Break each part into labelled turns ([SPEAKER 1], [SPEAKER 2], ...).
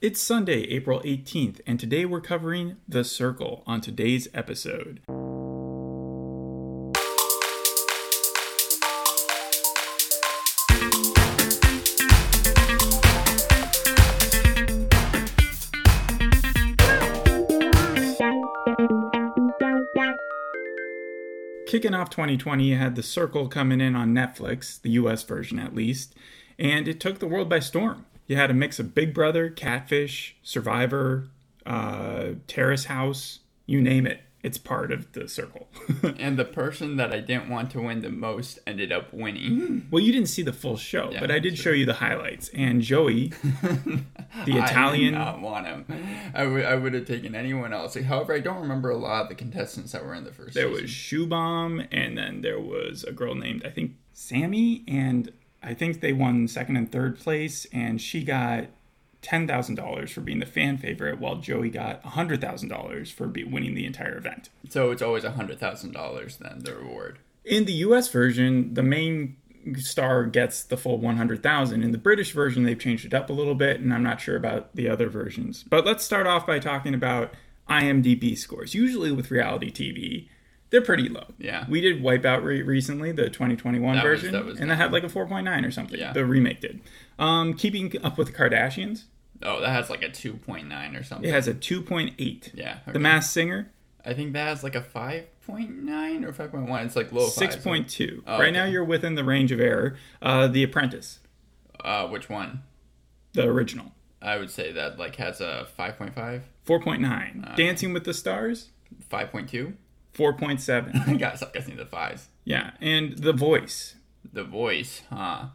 [SPEAKER 1] It's Sunday, April 18th, and today we're covering The Circle on today's episode. Kicking off 2020, you had The Circle coming in on Netflix, the US version at least, and it took the world by storm. You had a mix of Big Brother, Catfish, Survivor, uh, Terrace House, you name it. It's part of the circle.
[SPEAKER 2] and the person that I didn't want to win the most ended up winning.
[SPEAKER 1] well, you didn't see the full show,
[SPEAKER 2] Yeah,
[SPEAKER 1] but I did
[SPEAKER 2] sure.
[SPEAKER 1] show you the highlights. And Joey, the Italian,
[SPEAKER 2] I did not want him. I would I would have taken anyone else. However, I don't remember a lot of the contestants that were in the first.
[SPEAKER 1] there
[SPEAKER 2] season.
[SPEAKER 1] was Shubham, and then there was a girl named I think Sammy, and I think they won second and third place, and she got ten thousand dollars for being the fan favorite, while Joey got hundred thousand dollars for be- winning the entire event.
[SPEAKER 2] So it's always a hundred thousand dollars then the reward.
[SPEAKER 1] In the US version, the main star gets the full 100,000. In the British version, they've changed it up a little bit, and I'm not sure about the other versions. But let's start off by talking about IMDb scores. Usually with reality TV, they're pretty low.
[SPEAKER 2] Yeah.
[SPEAKER 1] We did Wipeout re- recently, the 2021
[SPEAKER 2] That was-
[SPEAKER 1] version,
[SPEAKER 2] that was
[SPEAKER 1] and that had like a 4.9 or something.
[SPEAKER 2] Yeah.
[SPEAKER 1] The remake did. Um, keeping up with the Kardashians,
[SPEAKER 2] Oh, that has like a two point nine or something.
[SPEAKER 1] it has a 2.8.
[SPEAKER 2] Yeah.
[SPEAKER 1] The
[SPEAKER 2] okay.
[SPEAKER 1] Masked Singer,
[SPEAKER 2] I think that has like a five point nine or five point one. It's like low fives.
[SPEAKER 1] 6.2.
[SPEAKER 2] Oh,
[SPEAKER 1] right now, you're within the range of error. Uh, the Apprentice,
[SPEAKER 2] Uh, which one?
[SPEAKER 1] the original.
[SPEAKER 2] I would say that like has a 5.5,
[SPEAKER 1] 4.9. Dancing with the Stars,
[SPEAKER 2] 5.2.
[SPEAKER 1] 4.7.
[SPEAKER 2] I gotta stop guessing the fives.
[SPEAKER 1] yeah, and The Voice,
[SPEAKER 2] The voice, huh?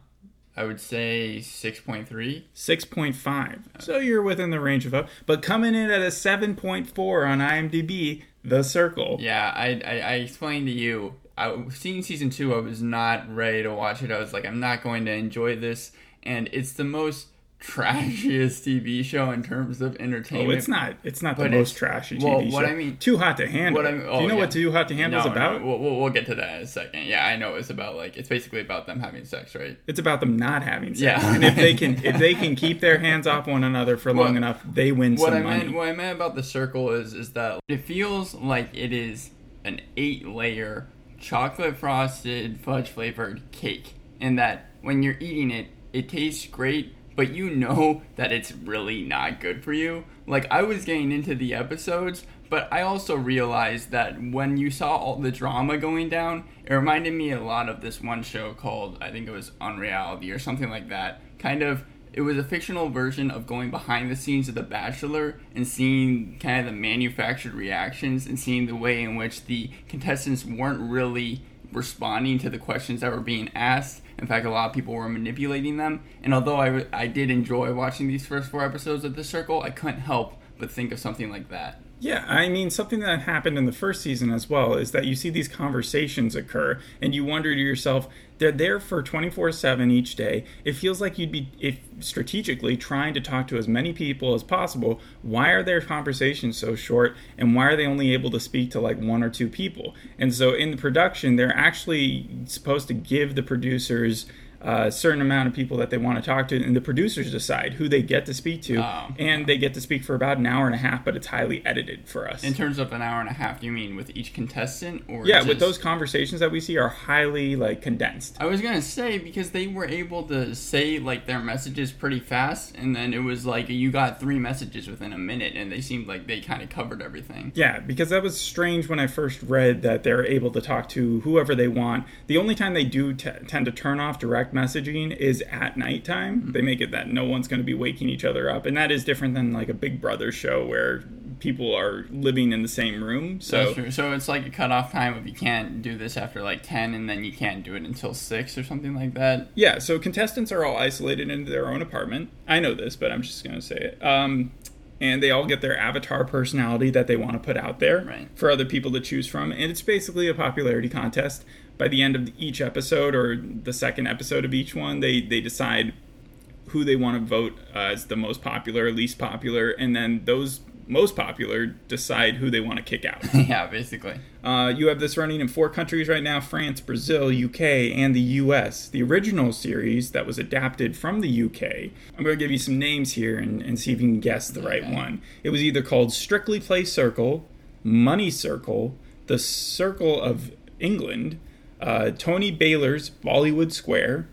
[SPEAKER 2] I would say 6.3.
[SPEAKER 1] 6.5. So you're within the range of up. But coming in at a 7.4 on IMDb, The Circle.
[SPEAKER 2] Yeah, I, I, I explained to you. I, seeing season two, I was not ready to watch it. I was like, I'm not going to enjoy this. And it's the most trashiest TV show in terms of entertainment.
[SPEAKER 1] Oh,
[SPEAKER 2] entertainment.
[SPEAKER 1] it's not. It's not the most trashy
[SPEAKER 2] well,
[SPEAKER 1] TV
[SPEAKER 2] what
[SPEAKER 1] show.
[SPEAKER 2] I mean-
[SPEAKER 1] Too Hot to Handle.
[SPEAKER 2] what I mean-
[SPEAKER 1] Do
[SPEAKER 2] oh,
[SPEAKER 1] you know
[SPEAKER 2] yeah.
[SPEAKER 1] what Too Hot to Handle is about?
[SPEAKER 2] no, we'll, we'll, we'll get to that in a second. Yeah, I know it's about like it's basically about them having sex, right?
[SPEAKER 1] It's about them not having sex.
[SPEAKER 2] Yeah.
[SPEAKER 1] and if they can, if they can keep their hands off one another for long enough, they win
[SPEAKER 2] What
[SPEAKER 1] some
[SPEAKER 2] I
[SPEAKER 1] money.
[SPEAKER 2] meant, what I meant about the circle is, is that it feels like it is an eight-layer chocolate frosted fudge flavored cake, and that when you're eating it, it tastes great, but you know that it's really not good for you. Like I was getting into the episodes, but I also realized that when you saw all the drama going down, it reminded me a lot of this one show called I think it was Unreality or something like that. Kind of it was a fictional version of going behind the scenes of The Bachelor and seeing kind of the manufactured reactions and seeing the way in which the contestants weren't really responding to the questions that were being asked. In fact, a lot of people were manipulating them. And although I, I did enjoy watching these first four episodes of The Circle, I couldn't help but think of something like that.
[SPEAKER 1] Yeah, I mean, something that happened in the first season as well is that you see these conversations occur and you wonder to yourself, they're there for 24 7 each day. It feels like you'd be, if strategically, trying to talk to as many people as possible. Why are their conversations so short and why are they only able to speak to like one or two people? And so in the production, they're actually supposed to give the producers. A certain amount of people that they want to talk to, and the producers decide who they get to speak to,
[SPEAKER 2] Oh.
[SPEAKER 1] and they get to speak for about an hour and a half, but it's highly edited for us.
[SPEAKER 2] In terms of an hour and a half, you mean with each contestant? or
[SPEAKER 1] yeah,
[SPEAKER 2] just...
[SPEAKER 1] with those conversations that we see are highly like condensed.
[SPEAKER 2] I was gonna say because they were able to say like their messages pretty fast, and then it was like you got three messages within a minute, and they seemed like they kind of covered everything.
[SPEAKER 1] Yeah, because that was strange when I first read that they're able to talk to whoever they want. The only time they do t- tend to turn off direct messaging is at nighttime. They make it that no one's going to be waking each other up, and that is different than like a Big Brother show where people are living in the same room. So
[SPEAKER 2] So it's like a cutoff time of you can't do this after like ten, and then you can't do it until six or something like that.
[SPEAKER 1] Yeah, so contestants are all isolated into their own apartment. I know this, but I'm just going to say it. Um, and they all get their avatar personality that they want to put out there
[SPEAKER 2] Right.
[SPEAKER 1] for other people to choose from. And it's basically a popularity contest. By the end of each episode or the second episode of each one, they, they decide who they want to vote as the most popular, least popular, and then those most popular decide who they want to kick out.
[SPEAKER 2] yeah, basically.
[SPEAKER 1] Uh, you have this running in four countries right now France, Brazil, UK, and the US. The original series that was adapted from the UK, I'm going to give you some names here and, and see if you can guess the right one. It was either called Strictly Play Circle, Money Circle, The Circle of England, uh, Tony Baylor's Bollywood Square,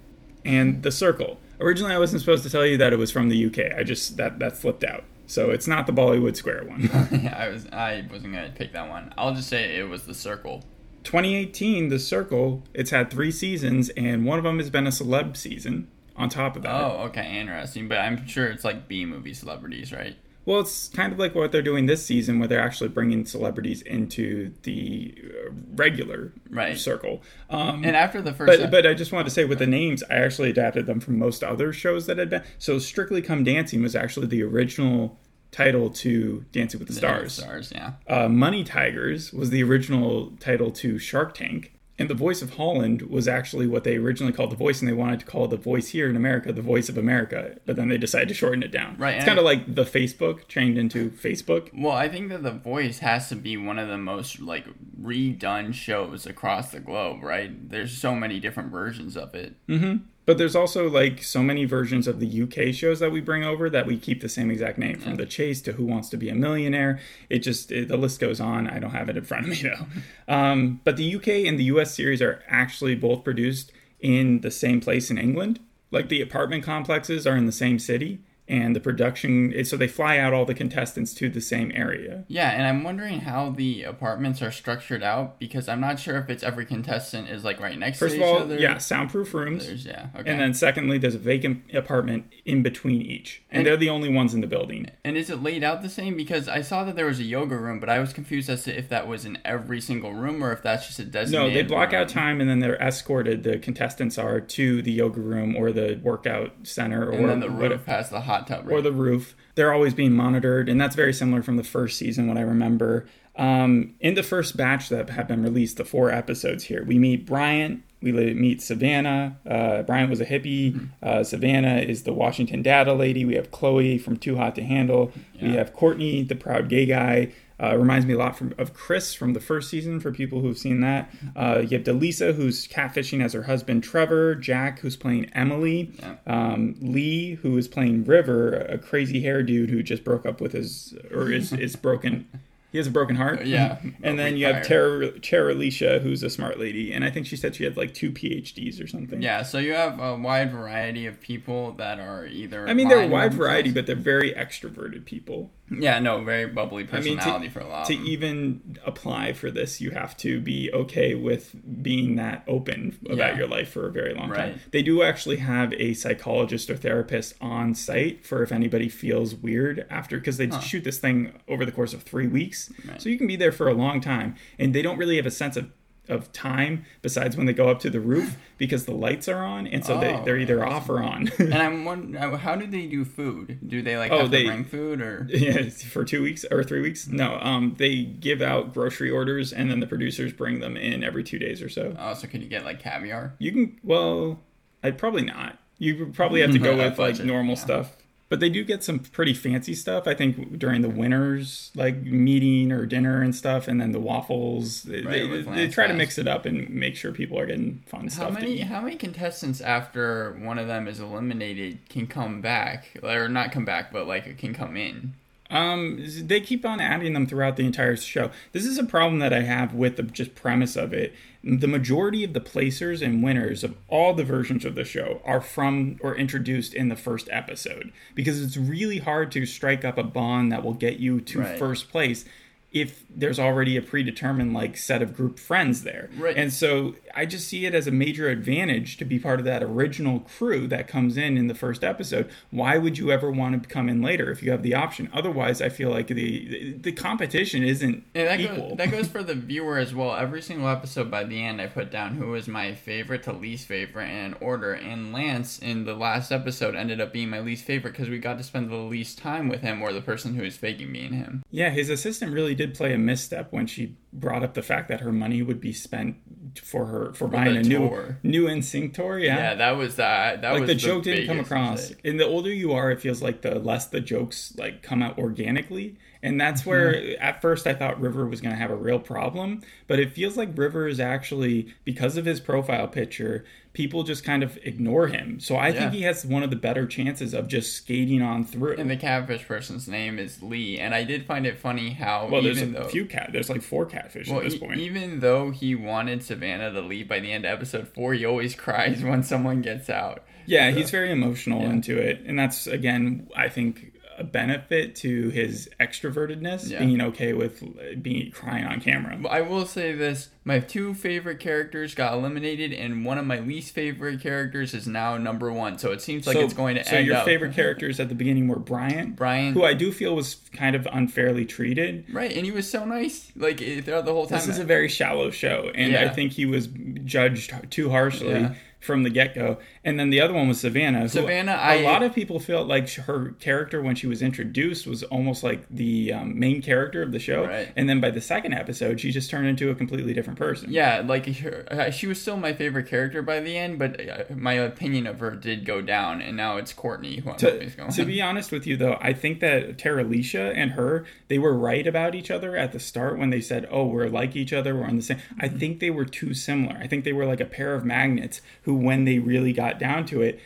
[SPEAKER 1] and The Circle. Originally, I wasn't supposed to tell you that it was from the UK. I just that that slipped out. So it's not the Bollywood Square one.
[SPEAKER 2] yeah, I was I wasn't gonna pick that one. I'll just say it was the circle.
[SPEAKER 1] 2018, The Circle, it's had three seasons, and one of them has been a celeb season on top of that.
[SPEAKER 2] Oh, okay, interesting. But I'm sure it's like B movie celebrities, right?
[SPEAKER 1] Well, it's kind of like what they're doing this season, where they're actually bringing celebrities into the uh, regular
[SPEAKER 2] Right.
[SPEAKER 1] circle. Um,
[SPEAKER 2] And after the first,
[SPEAKER 1] but but I just wanted to say with the names, I actually adapted them from most other shows that had been. So Strictly Come Dancing was actually the original title to Dancing with the Stars.
[SPEAKER 2] stars, yeah.
[SPEAKER 1] Uh, Money Tigers was the original title to Shark Tank. And the voice of Holland was actually what they originally called the voice, and they wanted to call the voice here in America the voice of America, but then they decided to shorten it down.
[SPEAKER 2] Right,
[SPEAKER 1] It's kind of like the Facebook changed into Facebook.
[SPEAKER 2] Well, I think that The Voice has to be one of the most like redone shows across the globe, right? There's so many different versions of it. Mm-hmm.
[SPEAKER 1] But there's also like so many versions of the UK shows that we bring over that we keep the same exact name, from The Chase to Who Wants to Be a Millionaire. It just it, the list goes on. I don't have it in front of me though. Um, but the UK and the US series are actually both produced in the same place in England. Like the apartment complexes are in the same city, and the production so they fly out all the contestants to the same area.
[SPEAKER 2] Yeah, and I'm wondering how the apartments are structured out because I'm not sure if it's every contestant is like right next
[SPEAKER 1] First
[SPEAKER 2] to
[SPEAKER 1] of
[SPEAKER 2] each
[SPEAKER 1] all,
[SPEAKER 2] other.
[SPEAKER 1] yeah, soundproof rooms.
[SPEAKER 2] There's yeah. Okay.
[SPEAKER 1] And then secondly, there's a vacant apartment in between each. And,
[SPEAKER 2] And-
[SPEAKER 1] they're the only ones in the building.
[SPEAKER 2] And is it laid out the same? Because I saw that there was a yoga room, but I was confused as to if that was in every single room or if that's just a designated.
[SPEAKER 1] No, they block
[SPEAKER 2] room.
[SPEAKER 1] out time and then they're escorted. The contestants are to the yoga room or the workout center or
[SPEAKER 2] And then the
[SPEAKER 1] what-
[SPEAKER 2] roof has the hot tub.
[SPEAKER 1] or the roof. They're always being monitored, and that's very similar from the first season. What I remember um, in the first batch that have been released, the four episodes here, we meet Bryant. We meet Savannah. Uh, Bryant was a hippie. Uh, Savannah is the Washington data lady. We have Chloe from Too Hot to Handle. We have Courtney, the proud gay guy. Uh, reminds me a lot from, of Chris from the first season for people who've seen that. Uh, you have Deleesa, who's catfishing as her husband Trevor. Jack, who's playing Emily.
[SPEAKER 2] Yeah.
[SPEAKER 1] Um, Lee, who is playing River, a crazy hair dude who just broke up with his, or is, is broken. He has a broken heart.
[SPEAKER 2] Yeah,
[SPEAKER 1] And mm-hmm.
[SPEAKER 2] then
[SPEAKER 1] you have. Tara, Terilisha, who's a smart lady. And I think she said she had like two PhDs or something.
[SPEAKER 2] Yeah, so you have a wide variety of people that are either.
[SPEAKER 1] I mean, they're a wide variety,
[SPEAKER 2] themselves-
[SPEAKER 1] but they're very extroverted people.
[SPEAKER 2] Yeah, no, very bubbly
[SPEAKER 1] I mean,
[SPEAKER 2] personality
[SPEAKER 1] to,
[SPEAKER 2] for a lot.
[SPEAKER 1] to even apply for this, you have to be okay with being that open about
[SPEAKER 2] Yeah.
[SPEAKER 1] your life for a very long time. They do actually have a psychologist or therapist on site for if anybody feels weird after, because they shoot this thing over the course of three weeks.
[SPEAKER 2] Right.
[SPEAKER 1] So you can be there for a long time. And they don't really have a sense of of time besides when they go up to the roof because the lights are on and so they,
[SPEAKER 2] Oh,
[SPEAKER 1] they're either off or on
[SPEAKER 2] And I'm wondering, how do they do food? Do they like
[SPEAKER 1] Oh,
[SPEAKER 2] have
[SPEAKER 1] they-
[SPEAKER 2] bring food or?
[SPEAKER 1] Yeah, for two weeks or three weeks. No, um, they give out grocery orders, and then the producers bring them in every two days or so.
[SPEAKER 2] Oh, so can you get like caviar?
[SPEAKER 1] You can, well, I'd probably not. You probably have to go with like normal
[SPEAKER 2] yeah.
[SPEAKER 1] stuff. But they do get some pretty fancy stuff. I think during the winners like meeting or dinner and stuff, and then the waffles. They,
[SPEAKER 2] Right,
[SPEAKER 1] they, they try to mix it up and make sure people are getting fun
[SPEAKER 2] How
[SPEAKER 1] stuff. to
[SPEAKER 2] many how many contestants after one of them is eliminated can come back or not come back but like can come in?
[SPEAKER 1] Um, they keep on adding them throughout the entire show. This is a problem that I have with the just premise of it. The majority of the placers and winners of all the versions of the show are from or introduced in the first episode because it's really hard to strike up a bond that will get you to
[SPEAKER 2] Right.
[SPEAKER 1] first place if there's already a predetermined like set of group friends there.
[SPEAKER 2] Right.
[SPEAKER 1] And so I just see it as a major advantage to be part of that original crew that comes in in the first episode. Why would you ever want to come in later if you have the option? Otherwise, I feel like the the competition isn't
[SPEAKER 2] And that
[SPEAKER 1] equal.
[SPEAKER 2] goes, that goes for the viewer as well. Every single episode by the end, I put down who was my favorite to least favorite in order. And Lance, in the last episode, ended up being my least favorite because we got to spend the least time with him or the person who is faking being him.
[SPEAKER 1] yeah, his assistant really did play a misstep when she brought up the fact that her money would be spent for her for buying a new
[SPEAKER 2] tour.
[SPEAKER 1] new NSYNC tour. Yeah.
[SPEAKER 2] Yeah, that was that. That
[SPEAKER 1] like
[SPEAKER 2] was
[SPEAKER 1] the joke didn't come across.
[SPEAKER 2] mistake.
[SPEAKER 1] And the older you are, it feels like the less the jokes like come out organically. And that's where
[SPEAKER 2] Mm-hmm.
[SPEAKER 1] at first I thought River was going to have a real problem, but it feels like River is actually because of his profile picture, people just kind of ignore him. So I
[SPEAKER 2] Yeah.
[SPEAKER 1] think he has one of the better chances of just skating on through.
[SPEAKER 2] And the catfish person's name is Lee, and I did find it funny how
[SPEAKER 1] well, there's a
[SPEAKER 2] though
[SPEAKER 1] few cat. There's like four catfish
[SPEAKER 2] well,
[SPEAKER 1] at this
[SPEAKER 2] e-
[SPEAKER 1] point.
[SPEAKER 2] even though he wanted Savannah to leave by the end of episode four, he always cries when someone gets out.
[SPEAKER 1] Yeah, he's very emotional
[SPEAKER 2] Yeah.
[SPEAKER 1] into it, and that's again, I think, a benefit to his extrovertedness,
[SPEAKER 2] Yeah.
[SPEAKER 1] being okay with uh, being crying on camera.
[SPEAKER 2] I will say this: my two favorite characters got eliminated, and one of my least favorite characters is now number one. So it seems like it's going to
[SPEAKER 1] so
[SPEAKER 2] end
[SPEAKER 1] your
[SPEAKER 2] up.
[SPEAKER 1] favorite characters at the beginning were Bryant,
[SPEAKER 2] Bryant,
[SPEAKER 1] who I do feel was kind of unfairly treated.
[SPEAKER 2] right? And he was so nice, like eh, throughout the whole time.
[SPEAKER 1] This is a very shallow show, and I think he was judged too harshly
[SPEAKER 2] Yeah.
[SPEAKER 1] from the get go. And then the other one was Savannah.
[SPEAKER 2] Savannah,
[SPEAKER 1] a
[SPEAKER 2] I-
[SPEAKER 1] lot of people felt like her character when she was introduced was almost like the um, main character of the show,
[SPEAKER 2] Right.
[SPEAKER 1] and then by the second episode, she just turned into a completely different person.
[SPEAKER 2] Yeah, like her, uh, she was still my favorite character by the end, but uh, my opinion of her did go down, and now it's Courtney who I'm
[SPEAKER 1] To, to be honest with you, though, I think that Terilisha and her, they were right about each other at the start when they said, "Oh, we're like each other, we're on the same." I
[SPEAKER 2] Mm-hmm.
[SPEAKER 1] think they were too similar. I think they were like a pair of magnets who, when they really got down to it,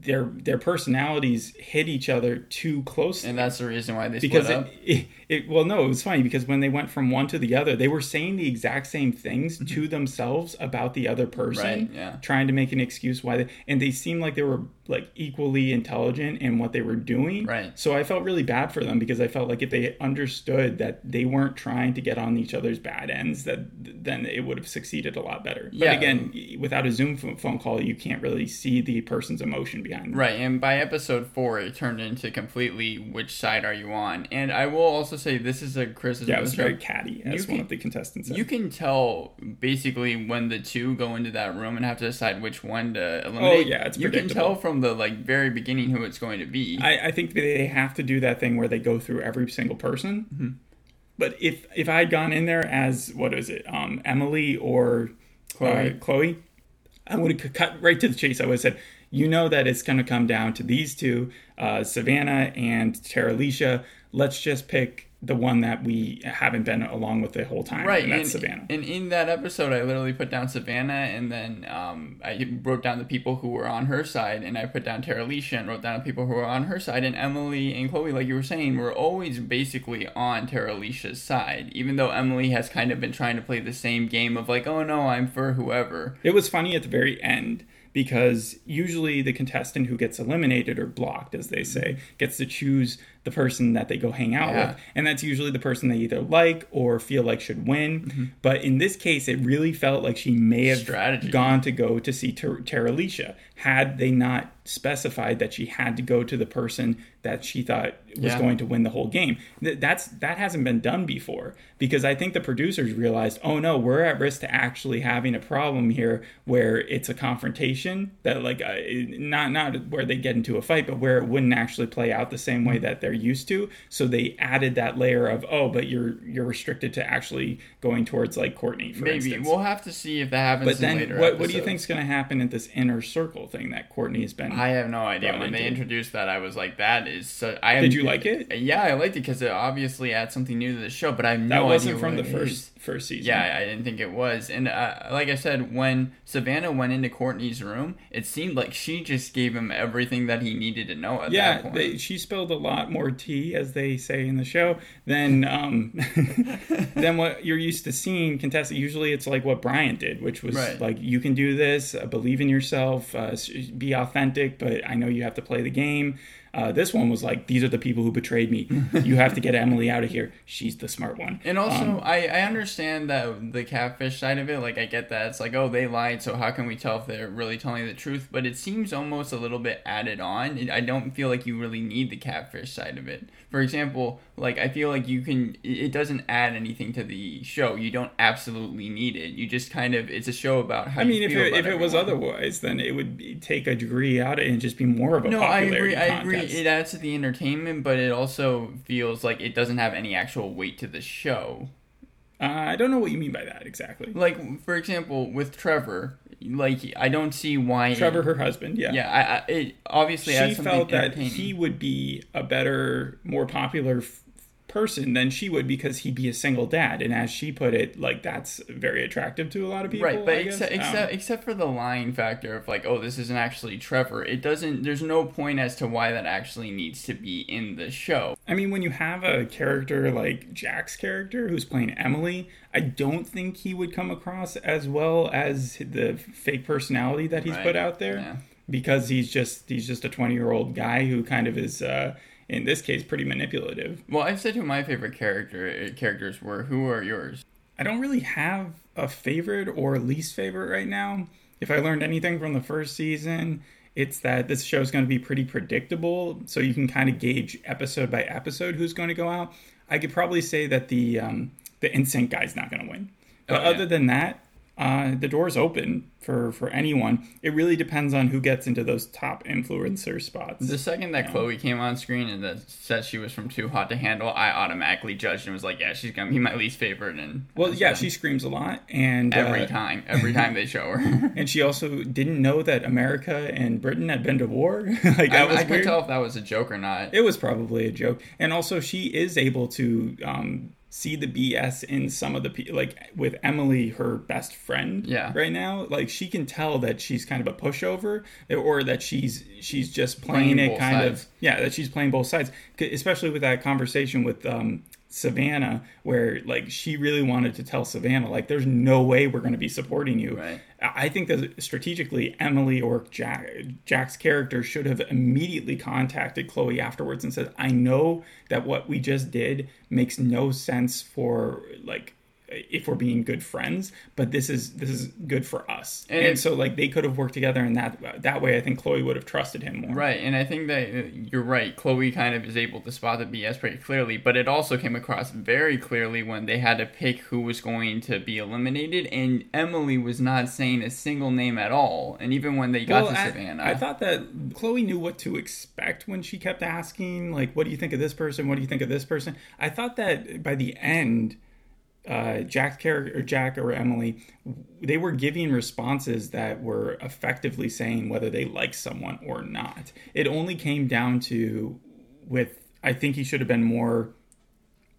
[SPEAKER 1] their their personalities hit each other too closely.
[SPEAKER 2] and that's the reason why they
[SPEAKER 1] because
[SPEAKER 2] split
[SPEAKER 1] it,
[SPEAKER 2] up.
[SPEAKER 1] it, it well no it was funny because when they went from one to the other they were saying the exact same things to themselves about the other person
[SPEAKER 2] Mm-hmm. Right, yeah.
[SPEAKER 1] trying to make an excuse why they and they seemed like they were like equally intelligent in what they were doing
[SPEAKER 2] Right.
[SPEAKER 1] so i felt really bad for them because i felt like if they understood that they weren't trying to get on each other's bad ends that then it would have succeeded a lot better
[SPEAKER 2] Yeah.
[SPEAKER 1] but again without a zoom phone call you can't really see the person's emotion behind them.
[SPEAKER 2] Right, and by episode four, it turned into completely which side are you on? And I will also say this is a criticism.
[SPEAKER 1] yeah it was very catty as
[SPEAKER 2] You
[SPEAKER 1] one
[SPEAKER 2] can-
[SPEAKER 1] of the contestants said.
[SPEAKER 2] You can tell basically when the two go into that room and have to decide which one to eliminate.
[SPEAKER 1] Oh, yeah, it's
[SPEAKER 2] you can tell from the like very beginning who it's going to be.
[SPEAKER 1] I, I think they have to do that thing where they go through every single person.
[SPEAKER 2] Mm-hmm.
[SPEAKER 1] But if if I had gone in there as what is it, um, Emily or
[SPEAKER 2] Chloe.
[SPEAKER 1] Chloe, uh, Chloe I would have cut right to the chase. I would have said, you know that it's going to come down to these two, uh, Savannah and Terilisha. Let's just pick the one that we haven't been along with the whole time,
[SPEAKER 2] Right,
[SPEAKER 1] and
[SPEAKER 2] and,
[SPEAKER 1] Savannah.
[SPEAKER 2] and in that episode, I literally put down Savannah, and then um, I wrote down the people who were on her side, and I put down Terilisha and wrote down the people who were on her side, and Emily and Chloe, like you were saying, were always basically on Terilisha's side, even though Emily has kind of been trying to play the same game of like, oh no, I'm for whoever.
[SPEAKER 1] It was funny at the very end because usually the contestant who gets eliminated or blocked, as they say, gets to choose the person that they go hang out
[SPEAKER 2] Yeah.
[SPEAKER 1] with. And that's usually the person they either like or feel like should win. But in this case, it really felt like she may have
[SPEAKER 2] Strategy.
[SPEAKER 1] gone to go to see Ter- Terilisha had they not specified that she had to go to the person that she thought was
[SPEAKER 2] Yeah.
[SPEAKER 1] going to win the whole game. Th- That's that hasn't been done before because I think the producers realized, oh no, we're at risk to actually having a problem here where it's a confrontation that like uh, not not where they get into a fight, but where it wouldn't actually play out the same way that they're used to. So they added that layer of oh, but you're you're restricted to actually going towards like Courtney
[SPEAKER 2] Maybe
[SPEAKER 1] instance.
[SPEAKER 2] we'll have to see if that happens.
[SPEAKER 1] but then what what do you
[SPEAKER 2] episodes.
[SPEAKER 1] think's going to happen at this inner circle thing that Courtney has been?
[SPEAKER 2] I have no idea. When they introduced that, I was like, "That is." So, I
[SPEAKER 1] Did you like it?
[SPEAKER 2] Yeah, I liked it because it obviously adds something new to the show. But I have
[SPEAKER 1] that
[SPEAKER 2] no
[SPEAKER 1] wasn't
[SPEAKER 2] idea
[SPEAKER 1] from the first
[SPEAKER 2] is.
[SPEAKER 1] first season.
[SPEAKER 2] Yeah, I didn't think it was. And uh, like I said, when Savannah went into Courtney's room, it seemed like she just gave him everything that he needed to know at
[SPEAKER 1] Yeah,
[SPEAKER 2] that point.
[SPEAKER 1] they, she spilled a lot more tea, as they say in the show, than um, than what you're used to seeing contested. Usually, it's like what Bryant did, which was
[SPEAKER 2] Right.
[SPEAKER 1] like, "You can do this. Uh, believe in yourself. Uh, be authentic." But I know you have to play the game. Uh, this one was like, "These are the people who betrayed me. you have to get Emily out of here. She's the smart one."
[SPEAKER 2] And also,
[SPEAKER 1] Um,
[SPEAKER 2] I, I understand that the catfish side of it. Like, I get that. It's like, oh, they lied, so how can we tell if they're really telling the truth? But it seems almost a little bit added on. I don't feel like you really need the catfish side of it. For example, like, I feel like you can, it it doesn't add anything to the show. You don't absolutely need it. You just kind of, it's a show about how
[SPEAKER 1] I mean,
[SPEAKER 2] you
[SPEAKER 1] if
[SPEAKER 2] feel
[SPEAKER 1] it,
[SPEAKER 2] about
[SPEAKER 1] if it was otherwise, then it would be, take a degree out of it and just be more of a
[SPEAKER 2] No, I
[SPEAKER 1] popularity
[SPEAKER 2] agree. I agree.
[SPEAKER 1] Contest.
[SPEAKER 2] It adds to the entertainment, but it also feels like it doesn't have any actual weight to the show.
[SPEAKER 1] Uh, I don't know what you mean by that exactly.
[SPEAKER 2] Like for example, with Trevor, like I don't see why
[SPEAKER 1] Trevor, her husband, yeah.
[SPEAKER 2] Yeah, I, I it obviously
[SPEAKER 1] she
[SPEAKER 2] adds
[SPEAKER 1] felt that he would be a better, more popular f- person than she would because he'd be a single dad, and as she put it, like that's very attractive to a lot of people.
[SPEAKER 2] Right, but
[SPEAKER 1] guess.
[SPEAKER 2] except
[SPEAKER 1] Um,
[SPEAKER 2] except except for the lying factor of like, oh, this isn't actually Trevor. It doesn't. There's no point as to why that actually needs to be in the show.
[SPEAKER 1] I mean, when you have a character like Jack's character who's playing Emily, I don't think he would come across as well as the fake personality that he's
[SPEAKER 2] Right,
[SPEAKER 1] put out there
[SPEAKER 2] yeah.
[SPEAKER 1] because he's just he's just a 20 year old guy who kind of is uh, in this case pretty manipulative.
[SPEAKER 2] Well, I've said who my favorite character uh, characters were. Who are yours?
[SPEAKER 1] I don't really have a favorite or least favorite right now. If I learned anything from the first season, it's that this show is going to be pretty predictable, so you can kind of gauge episode by episode who's going to go out. I could probably say that the um, the NSYNC guy's not going to win, but
[SPEAKER 2] Oh, yeah.
[SPEAKER 1] other than that, uh, the door's open for for anyone. It really depends on who gets into those top influencer spots.
[SPEAKER 2] The second that Chloe came on screen and that said she was from Too Hot to Handle, I automatically judged and was like, yeah, she's gonna be my least favorite. And
[SPEAKER 1] well, yeah, she screams a lot, and
[SPEAKER 2] every
[SPEAKER 1] uh,
[SPEAKER 2] time, every time they show her.
[SPEAKER 1] And she also didn't know that America and Britain had been to war. like
[SPEAKER 2] I,
[SPEAKER 1] was
[SPEAKER 2] I could
[SPEAKER 1] weird.
[SPEAKER 2] tell if that was a joke or not.
[SPEAKER 1] It was probably a joke. And also, she is able to um, see the BS in some of the people. Like with Emily, her best friend.
[SPEAKER 2] Yeah.
[SPEAKER 1] Right now, like she can tell that she's kind of a pushover, or that she's she's just playing,
[SPEAKER 2] Playing
[SPEAKER 1] it kind
[SPEAKER 2] sides.
[SPEAKER 1] of yeah that she's playing both sides, Especially with that conversation with um, Savannah, where like she really wanted to tell Savannah, like, there's no way we're going to be supporting you.
[SPEAKER 2] Right.
[SPEAKER 1] I I think that strategically, Emily or Jack, Jack's character should have immediately contacted Chloe afterwards and said, "I know that what we just did makes no sense for like." If we're being good friends but this is this is good for us
[SPEAKER 2] And
[SPEAKER 1] and, so like they could have worked together and that that way i think chloe would have trusted him more
[SPEAKER 2] Right, and I think that uh, you're right. Chloe kind of is able to spot the BS pretty clearly, but it also came across very clearly when they had to pick who was going to be eliminated, and Emily was not saying a single name at all. And even when they got
[SPEAKER 1] Well,
[SPEAKER 2] to
[SPEAKER 1] I-
[SPEAKER 2] Savannah,
[SPEAKER 1] I, thought that Chloe knew what to expect when she kept asking, like, "What do you think of this person? What do you think of this person?" I thought that by the end, uh, Jack's character, or Jack or Emily, they were giving responses that were effectively saying whether they like someone or not. It only came down to with. I think he should have been more.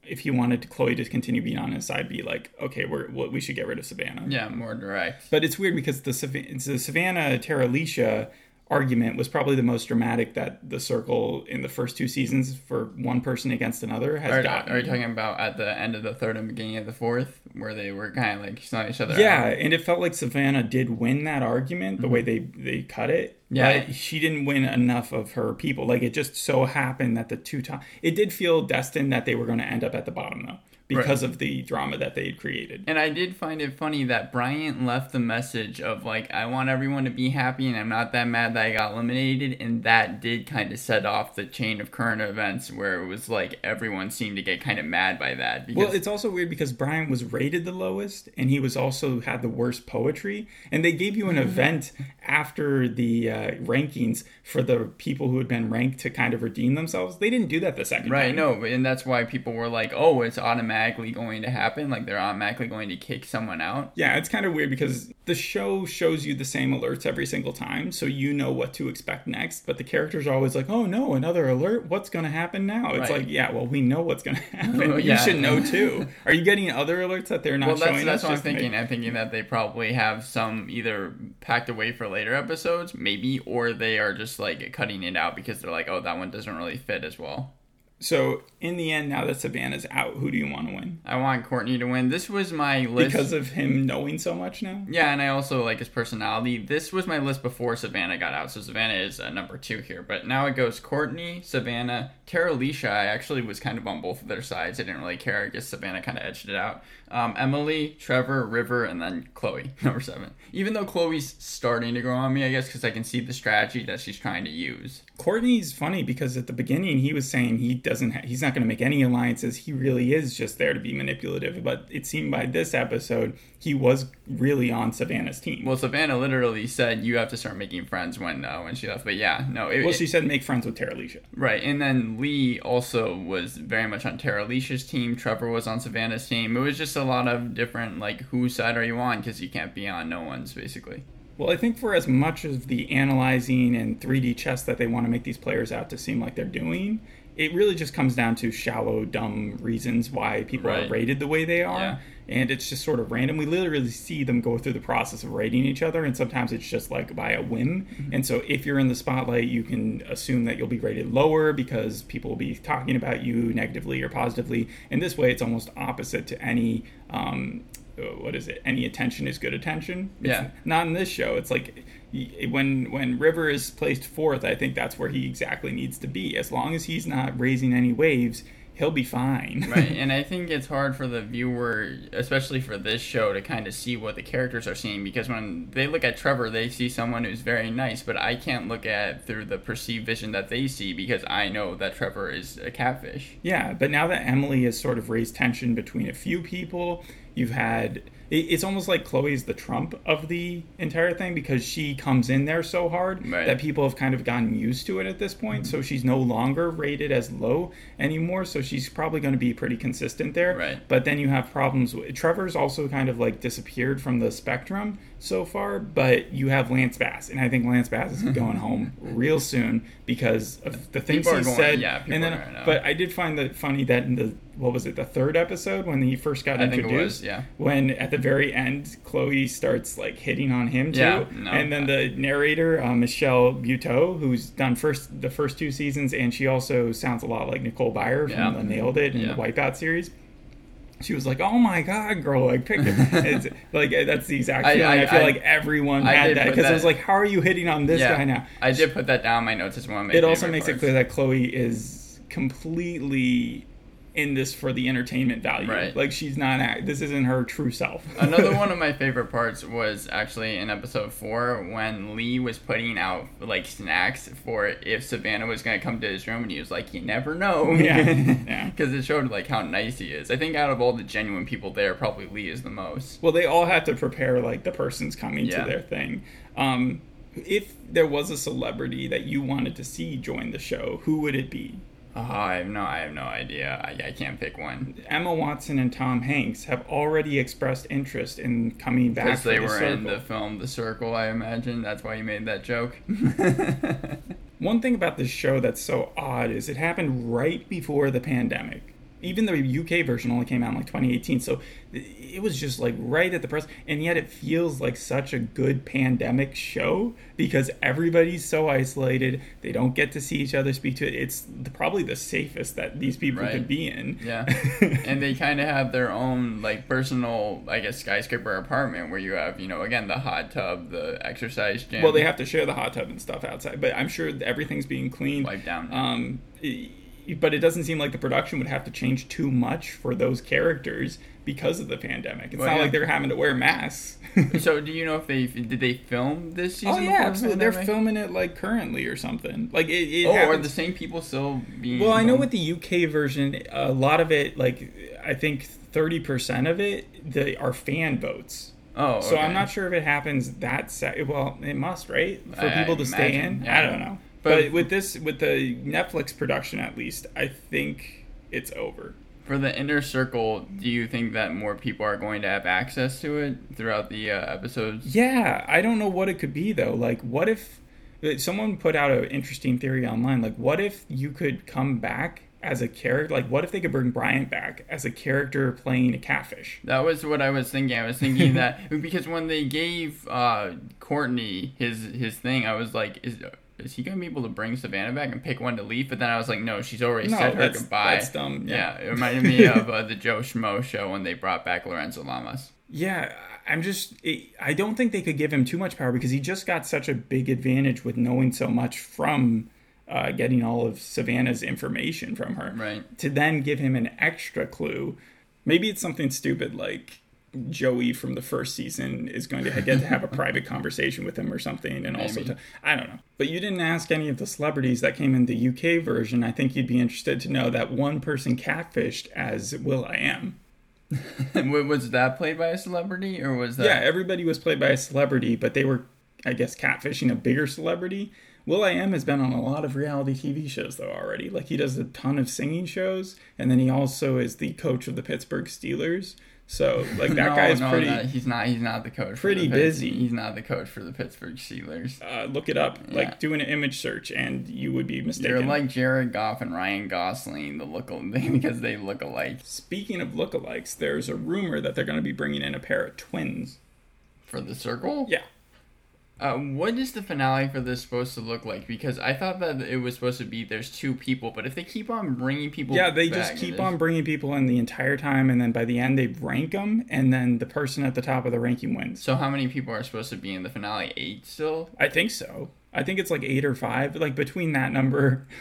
[SPEAKER 1] If he wanted Chloe to continue being on his side, be like, okay, we're we should get rid of Savannah.
[SPEAKER 2] yeah, more direct.
[SPEAKER 1] But it's weird because the, the Savannah Terilisha argument was probably the most dramatic that the circle in the first two seasons for one person against another has
[SPEAKER 2] Are,
[SPEAKER 1] gotten.
[SPEAKER 2] are you talking about at the end of the third and beginning of the fourth, where they were kind of like snowing each other
[SPEAKER 1] yeah,
[SPEAKER 2] out?
[SPEAKER 1] and it felt like Savannah did win that argument the way they they cut it.
[SPEAKER 2] Mm-hmm. Yeah.
[SPEAKER 1] but she didn't win enough of her people. Like it just so happened that the two times it did feel destined that they were going to end up at the bottom though because of the drama that they had created.
[SPEAKER 2] And I did find it funny that Bryant left the message of like, I want everyone to be happy and I'm not that mad that I got eliminated. And that did kind of set off the chain of current events where it was like everyone seemed to get kind of mad by that. Because,
[SPEAKER 1] Well, it's also weird because Bryant was rated the lowest, and he was also had the worst poetry. And they gave you an event after the uh, rankings for the people who had been ranked to kind of redeem themselves. They didn't do that the second
[SPEAKER 2] right,
[SPEAKER 1] time.
[SPEAKER 2] no, and that's why people were like, oh, it's automatically going to happen. Like they're automatically going to kick someone out.
[SPEAKER 1] Yeah, it's kind of weird because the show shows you the same alerts every single time, so you know what to expect next. But the characters are always like, "Oh no, another alert! What's going to happen now?" It's
[SPEAKER 2] Right.
[SPEAKER 1] like, yeah, well, we know what's going to happen.
[SPEAKER 2] Oh,
[SPEAKER 1] You should know too. Are you getting other alerts that they're not
[SPEAKER 2] Well, that's
[SPEAKER 1] showing
[SPEAKER 2] that's
[SPEAKER 1] us?
[SPEAKER 2] what I'm
[SPEAKER 1] to make-
[SPEAKER 2] thinking. I'm thinking that they probably have some either packed away for later episodes, maybe, or they are just like cutting it out because they're like, oh, that one doesn't really fit as well.
[SPEAKER 1] So in the end, now that Savannah's out, who do you want to win?
[SPEAKER 2] I want Courtney to win. This was my list.
[SPEAKER 1] Because of him knowing so much now.
[SPEAKER 2] yeah, and I also like his personality. This was my list before Savannah got out, so Savannah is uh, number two here. But now it goes Courtney, Savannah, Tara. I actually was kind of on both of their sides. I didn't really care. I guess Savannah kind of edged it out. Um, Emily, Trevor, River, and then Chloe, number seven. Even though Chloe's starting to grow on me, I guess, because I can see the strategy that she's trying to use.
[SPEAKER 1] Courtney's funny because at the beginning he was saying he doesn't ha- he's not going to make any alliances. He really is just there to be manipulative. But it seemed by this episode, he was really on Savannah's team.
[SPEAKER 2] Well, Savannah literally said you have to start making friends when uh, when she left. But yeah, no. It,
[SPEAKER 1] well, she said make friends with Terilisha.
[SPEAKER 2] Right, and then Lee also was very much on Terilisha's team. Trevor was on Savannah's team. It was just a lot of different like whose side are you on because you can't be on no one's basically.
[SPEAKER 1] Well, I think for as much of the analyzing and 3D chess that they want to make these players out to seem like they're doing, it really just comes down to shallow, dumb reasons why people
[SPEAKER 2] Right.
[SPEAKER 1] are rated the way they are.
[SPEAKER 2] Yeah.
[SPEAKER 1] And it's just sort of random. We literally see them go through the process of rating each other, and sometimes it's just like by a whim.
[SPEAKER 2] Mm-hmm.
[SPEAKER 1] And so if you're in the spotlight, you can assume that you'll be rated lower because people will be talking about you negatively or positively. And this way, it's almost opposite to any. Um, uh, what is it? Any attention is good attention. It's
[SPEAKER 2] Yeah.
[SPEAKER 1] Not in this show. It's like when when River is placed fourth, I think that's where he exactly needs to be. As long as he's not raising any waves, he'll be fine.
[SPEAKER 2] right and i think it's hard for the viewer especially for this show to kind of see what the characters are seeing because when they look at trevor they see someone who's very nice but i can't look at through the perceived vision that they see because i know that trevor is a catfish
[SPEAKER 1] Yeah, but now that Emily has sort of raised tension between a few people, you've had it's almost like Chloe's the Trump of the entire thing because she comes in there so hard
[SPEAKER 2] Right.
[SPEAKER 1] that people have kind of gotten used to it at this point. Mm-hmm. So she's no longer rated as low anymore. So she's probably going to be pretty consistent there.
[SPEAKER 2] Right.
[SPEAKER 1] But then you have problems. With, Trevor's also kind of like disappeared from the spectrum so far. But you have Lance Bass, and I think Lance Bass is going home real soon because of the things
[SPEAKER 2] People
[SPEAKER 1] he
[SPEAKER 2] going-
[SPEAKER 1] said.
[SPEAKER 2] yeah,
[SPEAKER 1] and then,
[SPEAKER 2] gonna
[SPEAKER 1] but I did find that funny that in the what was it the third episode when he first got
[SPEAKER 2] I
[SPEAKER 1] introduced
[SPEAKER 2] was, yeah.
[SPEAKER 1] when at the very end Chloe starts like hitting on him too
[SPEAKER 2] Yeah, no,
[SPEAKER 1] and then the narrator uh, Michelle Buteau who's done first the first two seasons and she also sounds a lot like Nicole Byer from
[SPEAKER 2] Yeah.
[SPEAKER 1] the Nailed It and the Wipeout series she was like, "Oh my god, girl! Like, pick it." It's, like that's the exact
[SPEAKER 2] I-
[SPEAKER 1] feeling. I,
[SPEAKER 2] I-
[SPEAKER 1] feel
[SPEAKER 2] I-
[SPEAKER 1] like everyone
[SPEAKER 2] I
[SPEAKER 1] had that because it
[SPEAKER 2] that-
[SPEAKER 1] was like, "How are you hitting on this
[SPEAKER 2] yeah
[SPEAKER 1] guy now?"
[SPEAKER 2] i did put that down in my notes as one of
[SPEAKER 1] it also makes it clear that Chloe is completely in this for the entertainment value.
[SPEAKER 2] Right.
[SPEAKER 1] Like she's not. act- This isn't her true self.
[SPEAKER 2] Another one of my favorite parts was actually in episode four when Lee was putting out like snacks for if Savannah was gonna come to his room, and he was like, "You never know,"
[SPEAKER 1] Yeah, yeah.
[SPEAKER 2] because it showed like how nice he is. I think out of all the genuine people there, probably Lee is the most.
[SPEAKER 1] Well, they all have to prepare like the person's coming
[SPEAKER 2] Yeah.
[SPEAKER 1] to their thing. Um, if there was a celebrity that you wanted to see join the show, who would it be?
[SPEAKER 2] Oh, I have no, I have no idea. I, I can't pick one
[SPEAKER 1] Emma Watson and Tom Hanks have already expressed interest in coming back
[SPEAKER 2] because
[SPEAKER 1] for
[SPEAKER 2] they
[SPEAKER 1] the
[SPEAKER 2] were in the film The Circle. I imagine that's why you made that joke.
[SPEAKER 1] One thing about this show that's so odd is it happened right before the pandemic. Even the UK version only came out in like 2018, so it was just like right at the press, and yet it feels like such a good pandemic show because everybody's so isolated. They don't get to see each other, speak to it. It's the, probably the safest that these people
[SPEAKER 2] Right.
[SPEAKER 1] could be in.
[SPEAKER 2] Yeah, and they kind of have their own like personal, I guess, skyscraper apartment where you have, you know, again the hot tub, the exercise gym.
[SPEAKER 1] Well, they have to share the hot tub and stuff outside, but I'm sure everything's being cleaned.
[SPEAKER 2] Wiped down.
[SPEAKER 1] Um, but it doesn't seem like the production would have to change too much for those characters because of the pandemic. It's
[SPEAKER 2] Well,
[SPEAKER 1] not
[SPEAKER 2] yeah.
[SPEAKER 1] like they're having to wear masks.
[SPEAKER 2] so, do you know if they did they film this oh, season?
[SPEAKER 1] oh yeah, absolutely. They're filming it like currently or something. Like it. it
[SPEAKER 2] Oh, are the same people still being?
[SPEAKER 1] Well, I know with the UK version, a lot of it, like I think thirty percent of it, they are fan votes.
[SPEAKER 2] Oh,
[SPEAKER 1] So I'm not sure if it happens that se- well. It must, right, for
[SPEAKER 2] I-
[SPEAKER 1] people
[SPEAKER 2] I
[SPEAKER 1] to stay
[SPEAKER 2] imagine,
[SPEAKER 1] in.
[SPEAKER 2] yeah.
[SPEAKER 1] I don't know,
[SPEAKER 2] But-
[SPEAKER 1] but, with this, with the Netflix production, at least, I think it's over.
[SPEAKER 2] For the inner circle, do you think that more people are going to have access to it throughout the uh, episodes?
[SPEAKER 1] Yeah, I don't know what it could be though. Like, what if someone put out an interesting theory online? Like, what if you could come back as a character? Like, what if they could bring Bryant back as a character playing a catfish?
[SPEAKER 2] That was what I was thinking. I was thinking that because when they gave uh, Courtney his his thing, I was like, is is he gonna be able to bring Savannah back and pick one to leave? But then I was like, no, she's already
[SPEAKER 1] No,
[SPEAKER 2] said her goodbye.
[SPEAKER 1] that's dumb, yeah.
[SPEAKER 2] it reminded me of uh, the Joe Schmo show when they brought back Lorenzo Lamas.
[SPEAKER 1] Yeah, I'm just. It, I don't think they could give him too much power because he just got such a big advantage with knowing so much from uh, getting all of Savannah's information from her.
[SPEAKER 2] Right.
[SPEAKER 1] To then give him an extra clue, maybe it's something stupid like Joey from the first season is going to get to have a private conversation with him or something, and also to I don't know. But you didn't ask any of the celebrities that came in the UK version. I think you'd be interested to know that one person catfished as Will I Am.
[SPEAKER 2] Was that played by a celebrity or was that?
[SPEAKER 1] Yeah, everybody was played by a celebrity, but they were, I guess, catfishing a bigger celebrity. Will I Am has been on a lot of reality TV shows though already. Like he does a ton of singing shows, and then he also is the coach of the Pittsburgh Steelers. So like that
[SPEAKER 2] no,
[SPEAKER 1] guy's
[SPEAKER 2] no,
[SPEAKER 1] pretty.
[SPEAKER 2] that- he's not. He's not the coach. for
[SPEAKER 1] pretty
[SPEAKER 2] the
[SPEAKER 1] busy.
[SPEAKER 2] He's not the coach for the Pittsburgh Steelers.
[SPEAKER 1] Uh, look it up.
[SPEAKER 2] Yeah.
[SPEAKER 1] Like do an image search, and you would be mistaken.
[SPEAKER 2] You're like Jared Goff and Ryan Gosling, the look because they look alike
[SPEAKER 1] Speaking of lookalikes, there's a rumor that they're going to be bringing in a pair of twins.
[SPEAKER 2] for the circle.
[SPEAKER 1] Yeah.
[SPEAKER 2] Uh, what is the finale for this supposed to look like? Because I thought that it was supposed to be there's two people, but if they keep on bringing people,
[SPEAKER 1] Yeah, they just keep on bringing people in the entire time, and then by the end they rank them, and then the person at the top of the ranking wins.
[SPEAKER 2] So how many people are supposed to be in the finale? Eight still.
[SPEAKER 1] I think so. I think it's like eight or five, like between that number.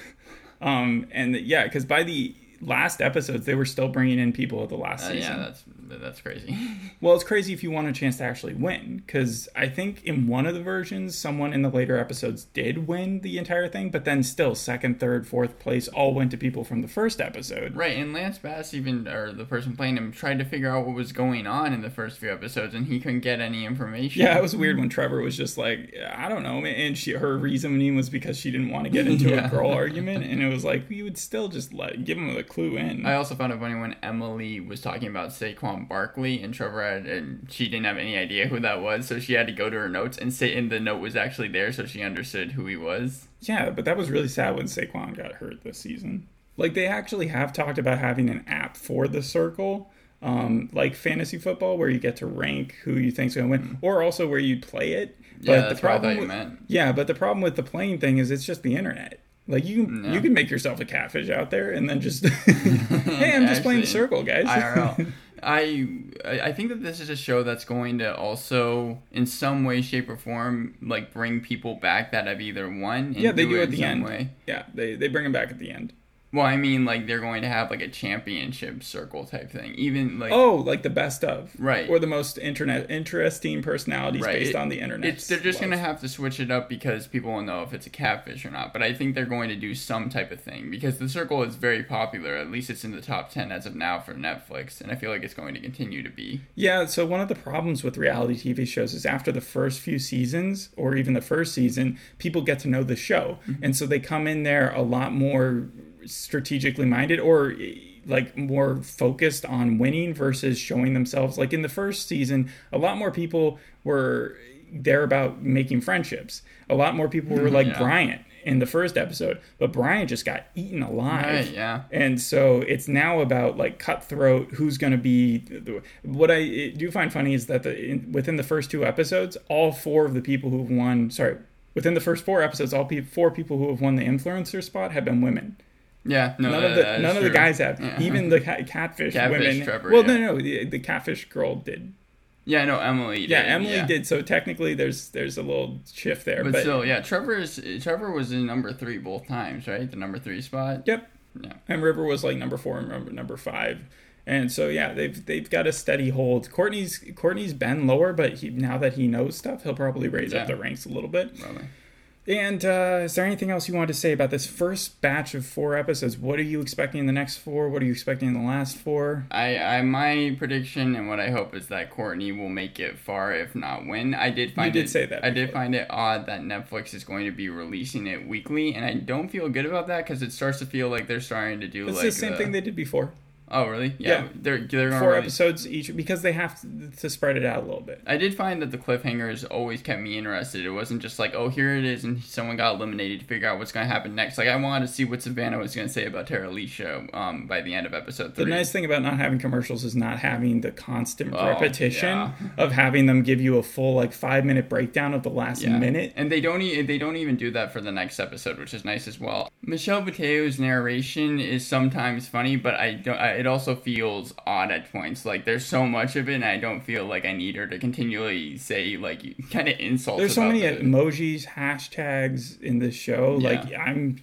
[SPEAKER 1] Um, and yeah, because by the last episodes they were still bringing in people at the last
[SPEAKER 2] Uh,
[SPEAKER 1] season.
[SPEAKER 2] yeah, that's that's crazy.
[SPEAKER 1] Well, it's crazy if you want a chance to actually win, because I think in one of the versions, someone in the later episodes did win the entire thing, but then still second, third, fourth place all went to people from the first episode.
[SPEAKER 2] right, and Lance Bass even, or the person playing him, tried to figure out what was going on in the first few episodes, and he couldn't get any information.
[SPEAKER 1] Yeah, it was weird when Trevor was just like, I don't know, and she her reasoning was because she didn't want to get into
[SPEAKER 2] Yeah.
[SPEAKER 1] a girl argument, and it was like you would still just let give him a clue in.
[SPEAKER 2] I also found it funny when Emily was talking about Saquon Barkley and Trevor had, and she didn't have any idea who that was, so she had to go to her notes and say, and the note was actually there, so she understood who he was.
[SPEAKER 1] Yeah, but that was really sad when Saquon got hurt this season. Like they actually have talked about having an app for the circle, um, like fantasy football, where you get to rank who you think's going to win, or also where you play it. But
[SPEAKER 2] Yeah,
[SPEAKER 1] the
[SPEAKER 2] that's what I
[SPEAKER 1] problem
[SPEAKER 2] thought you
[SPEAKER 1] with,
[SPEAKER 2] meant.
[SPEAKER 1] yeah, but the problem with the playing thing is it's just the internet. Like you can
[SPEAKER 2] Yeah.
[SPEAKER 1] you can make yourself a catfish out there and then just hey, I'm just playing the circle, guys.
[SPEAKER 2] I I think that this is a show that's going to also, in some way, shape, or form, like bring people back that have either won.
[SPEAKER 1] Yeah, they do
[SPEAKER 2] it
[SPEAKER 1] at the end.
[SPEAKER 2] Way.
[SPEAKER 1] Yeah, they they bring them back at the end.
[SPEAKER 2] Well, I mean, like they're going to have like a championship circle type thing. Even like
[SPEAKER 1] Oh, like the best of,
[SPEAKER 2] Right.
[SPEAKER 1] Or the most internet interesting personalities
[SPEAKER 2] Right.
[SPEAKER 1] based
[SPEAKER 2] It-
[SPEAKER 1] on the internet.
[SPEAKER 2] It's they're just gonna have to switch it up because people will know if it's a catfish or not. But I think they're going to do some type of thing because the circle is very popular. At least it's in the top ten as of now for Netflix, and I feel like it's going to continue to be.
[SPEAKER 1] Yeah, so one of the problems with reality TV shows is after the first few seasons, or even the first season, people get to know the show. Mm-hmm. And so they come in there a lot more strategically minded or eh, like more focused on winning versus showing themselves. Like in the first season, a lot more people were there about making friendships. A lot more people were mm, like
[SPEAKER 2] Yeah.
[SPEAKER 1] Bryant in the first episode, but Bryant just got eaten alive.
[SPEAKER 2] Right, yeah.
[SPEAKER 1] And so it's now about like cutthroat. Who's going to be? The, what I eh, do find funny is that the in, within the first two episodes, all four of the people who've won. Sorry, within the first four episodes, all pe- four people who have won the influencer spot have been women.
[SPEAKER 2] Yeah, no,
[SPEAKER 1] None
[SPEAKER 2] that-
[SPEAKER 1] of the none of the guys have.
[SPEAKER 2] Yeah.
[SPEAKER 1] Even the cat, catfish,
[SPEAKER 2] Catfish
[SPEAKER 1] women.
[SPEAKER 2] Trevor,
[SPEAKER 1] well,
[SPEAKER 2] yeah.
[SPEAKER 1] no, no, the, the catfish girl did.
[SPEAKER 2] Yeah, no, Emily. Did,
[SPEAKER 1] Yeah, Emily
[SPEAKER 2] yeah.
[SPEAKER 1] did. So technically, there's there's a little shift there.
[SPEAKER 2] But,
[SPEAKER 1] But,
[SPEAKER 2] still, yeah, Trevor is Trevor was in number three both times, right? The number three spot.
[SPEAKER 1] yep.
[SPEAKER 2] Yeah.
[SPEAKER 1] And River was like number four and number number five. And so yeah, they've they've got a steady hold. Courtney's Courtney's been lower, but he, now that he knows stuff, he'll probably raise up the ranks a little bit.
[SPEAKER 2] Probably.
[SPEAKER 1] And uh, is there anything else you wanted to say about this first batch of four episodes? What are you expecting in the next four? What are you expecting in the last four?
[SPEAKER 2] I, I my prediction and what I hope is that Courtney will make it far, if not win. I did find you
[SPEAKER 1] did
[SPEAKER 2] it,
[SPEAKER 1] say that
[SPEAKER 2] I did find it odd that Netflix is going to be releasing it weekly, and I don't feel good about that because it starts to feel like they're starting to do
[SPEAKER 1] It's
[SPEAKER 2] like
[SPEAKER 1] the same thing they did before.
[SPEAKER 2] Oh really? Yeah.
[SPEAKER 1] Yeah.
[SPEAKER 2] They're they're
[SPEAKER 1] Four episodes each because they have to, to spread it out a little bit.
[SPEAKER 2] I did find that the cliffhangers always kept me interested. It wasn't just like, oh, here it is, and someone got eliminated to figure out what's going to happen next. Like, I wanted to see what Savannah was going to say about Terilisha um, by the end of episode three.
[SPEAKER 1] The nice thing about not having commercials is not having the constant
[SPEAKER 2] Oh,
[SPEAKER 1] repetition
[SPEAKER 2] yeah.
[SPEAKER 1] of having them give you a full like five minute breakdown of the last
[SPEAKER 2] Yeah.
[SPEAKER 1] minute.
[SPEAKER 2] and they don't e- they don't even do that for the next episode, which is nice as well. Michelle Buteau's narration is sometimes funny, but I don't. I, it also feels odd at points. Like there's so much of it, and I don't feel like I need her to continually say like kind of insults.
[SPEAKER 1] There's so many
[SPEAKER 2] it.
[SPEAKER 1] emojis, hashtags in this show.
[SPEAKER 2] Yeah.
[SPEAKER 1] Like I'm,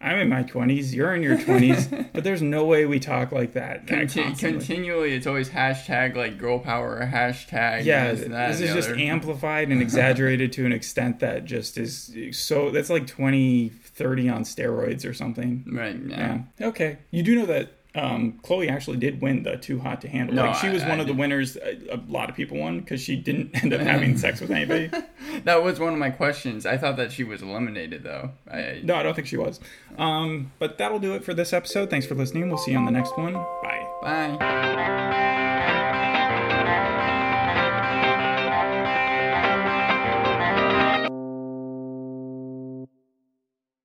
[SPEAKER 1] I'm in my 20s, you're in your 20s, but there's no way we talk like that. that
[SPEAKER 2] Conti- continually, it's always hashtag like girl power, or hashtag
[SPEAKER 1] yeah,
[SPEAKER 2] this, that,
[SPEAKER 1] this is just
[SPEAKER 2] other.
[SPEAKER 1] amplified and exaggerated to an extent that just is so. That's like 20, 30 on steroids or something.
[SPEAKER 2] Right. Yeah.
[SPEAKER 1] Yeah. Okay. You do know that um, Chloe actually did win the Too Hot to Handle.
[SPEAKER 2] No,
[SPEAKER 1] like she was
[SPEAKER 2] I
[SPEAKER 1] one of the winners. A, a lot of people won because she didn't end up having sex with anybody.
[SPEAKER 2] That was one of my questions. I thought that she was eliminated though. I,
[SPEAKER 1] No, I don't think she was. Um, but that'll do it for this episode. Thanks for listening. We'll see you on the next one. Bye.
[SPEAKER 2] Bye.